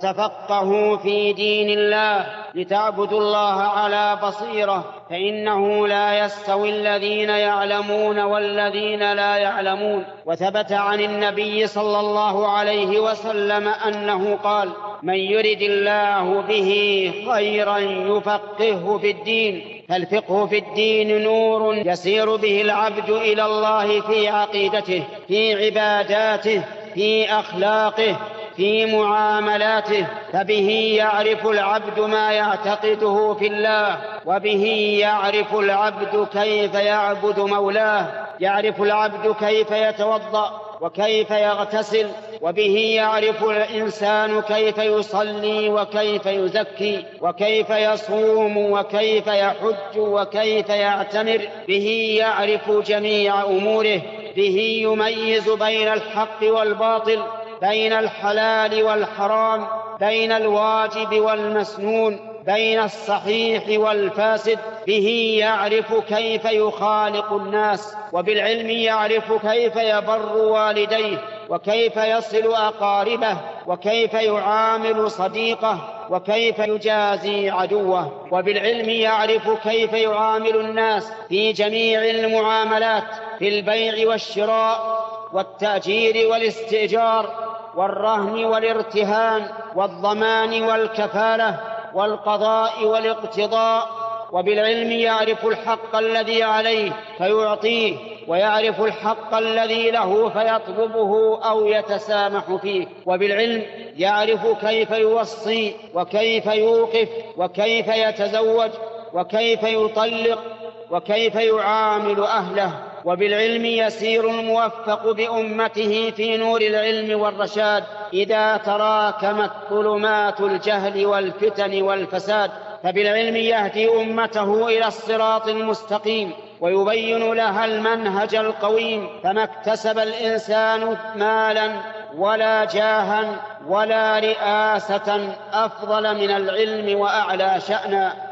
تفقهوا في دين الله لتعبدوا الله على بصيره فانه لا يستوي الذين يعلمون والذين لا يعلمون وثبت عن النبي صلى الله عليه وسلم انه قال من يرد الله به خيرا يفقهه في الدين فالفقه في الدين نور يسير به العبد إلى الله في عقيدته في عباداته في اخلاقه في معاملاته فبه يعرف العبد ما يعتقده في الله وبه يعرف العبد كيف يعبد مولاه يعرف العبد كيف يتوضأ وكيف يغتسل وبه يعرف الإنسان كيف يصلي وكيف يزكي وكيف يصوم وكيف يحج وكيف يعتمر به يعرف جميع أموره به يميز بين الحق والباطل بين الحلال والحرام بين الواجب والمسنون بين الصحيح والفاسد. به يعرف كيف يخالق الناس وبالعلم يعرف كيف يبر والديه وكيف يصل أقاربه وكيف يعامل صديقه وكيف يجازي عدوه. وبالعلم يعرف كيف يعامل الناس في جميع المعاملات في البيع والشراء والتأجير والاستئجار. والرهن والارتهان والضمان والكفالة والقضاء والاقتضاء وبالعلم يعرف الحق الذي عليه فيعطيه ويعرف الحق الذي له فيطلبه أو يتسامح فيه وبالعلم يعرف كيف يوصي وكيف يوقف وكيف يتزوج وكيف يطلق وكيف يعامل أهله. وبالعلم يسير الموفق بأمته في نور العلم والرشاد إذا تراكمت ظلمات الجهل والفتن والفساد فبالعلم يهدي أمته إلى الصراط المستقيم ويبين لها المنهج القويم فما اكتسب الإنسان مالا ولا جاها ولا رئاسة أفضل من العلم وأعلى شانا.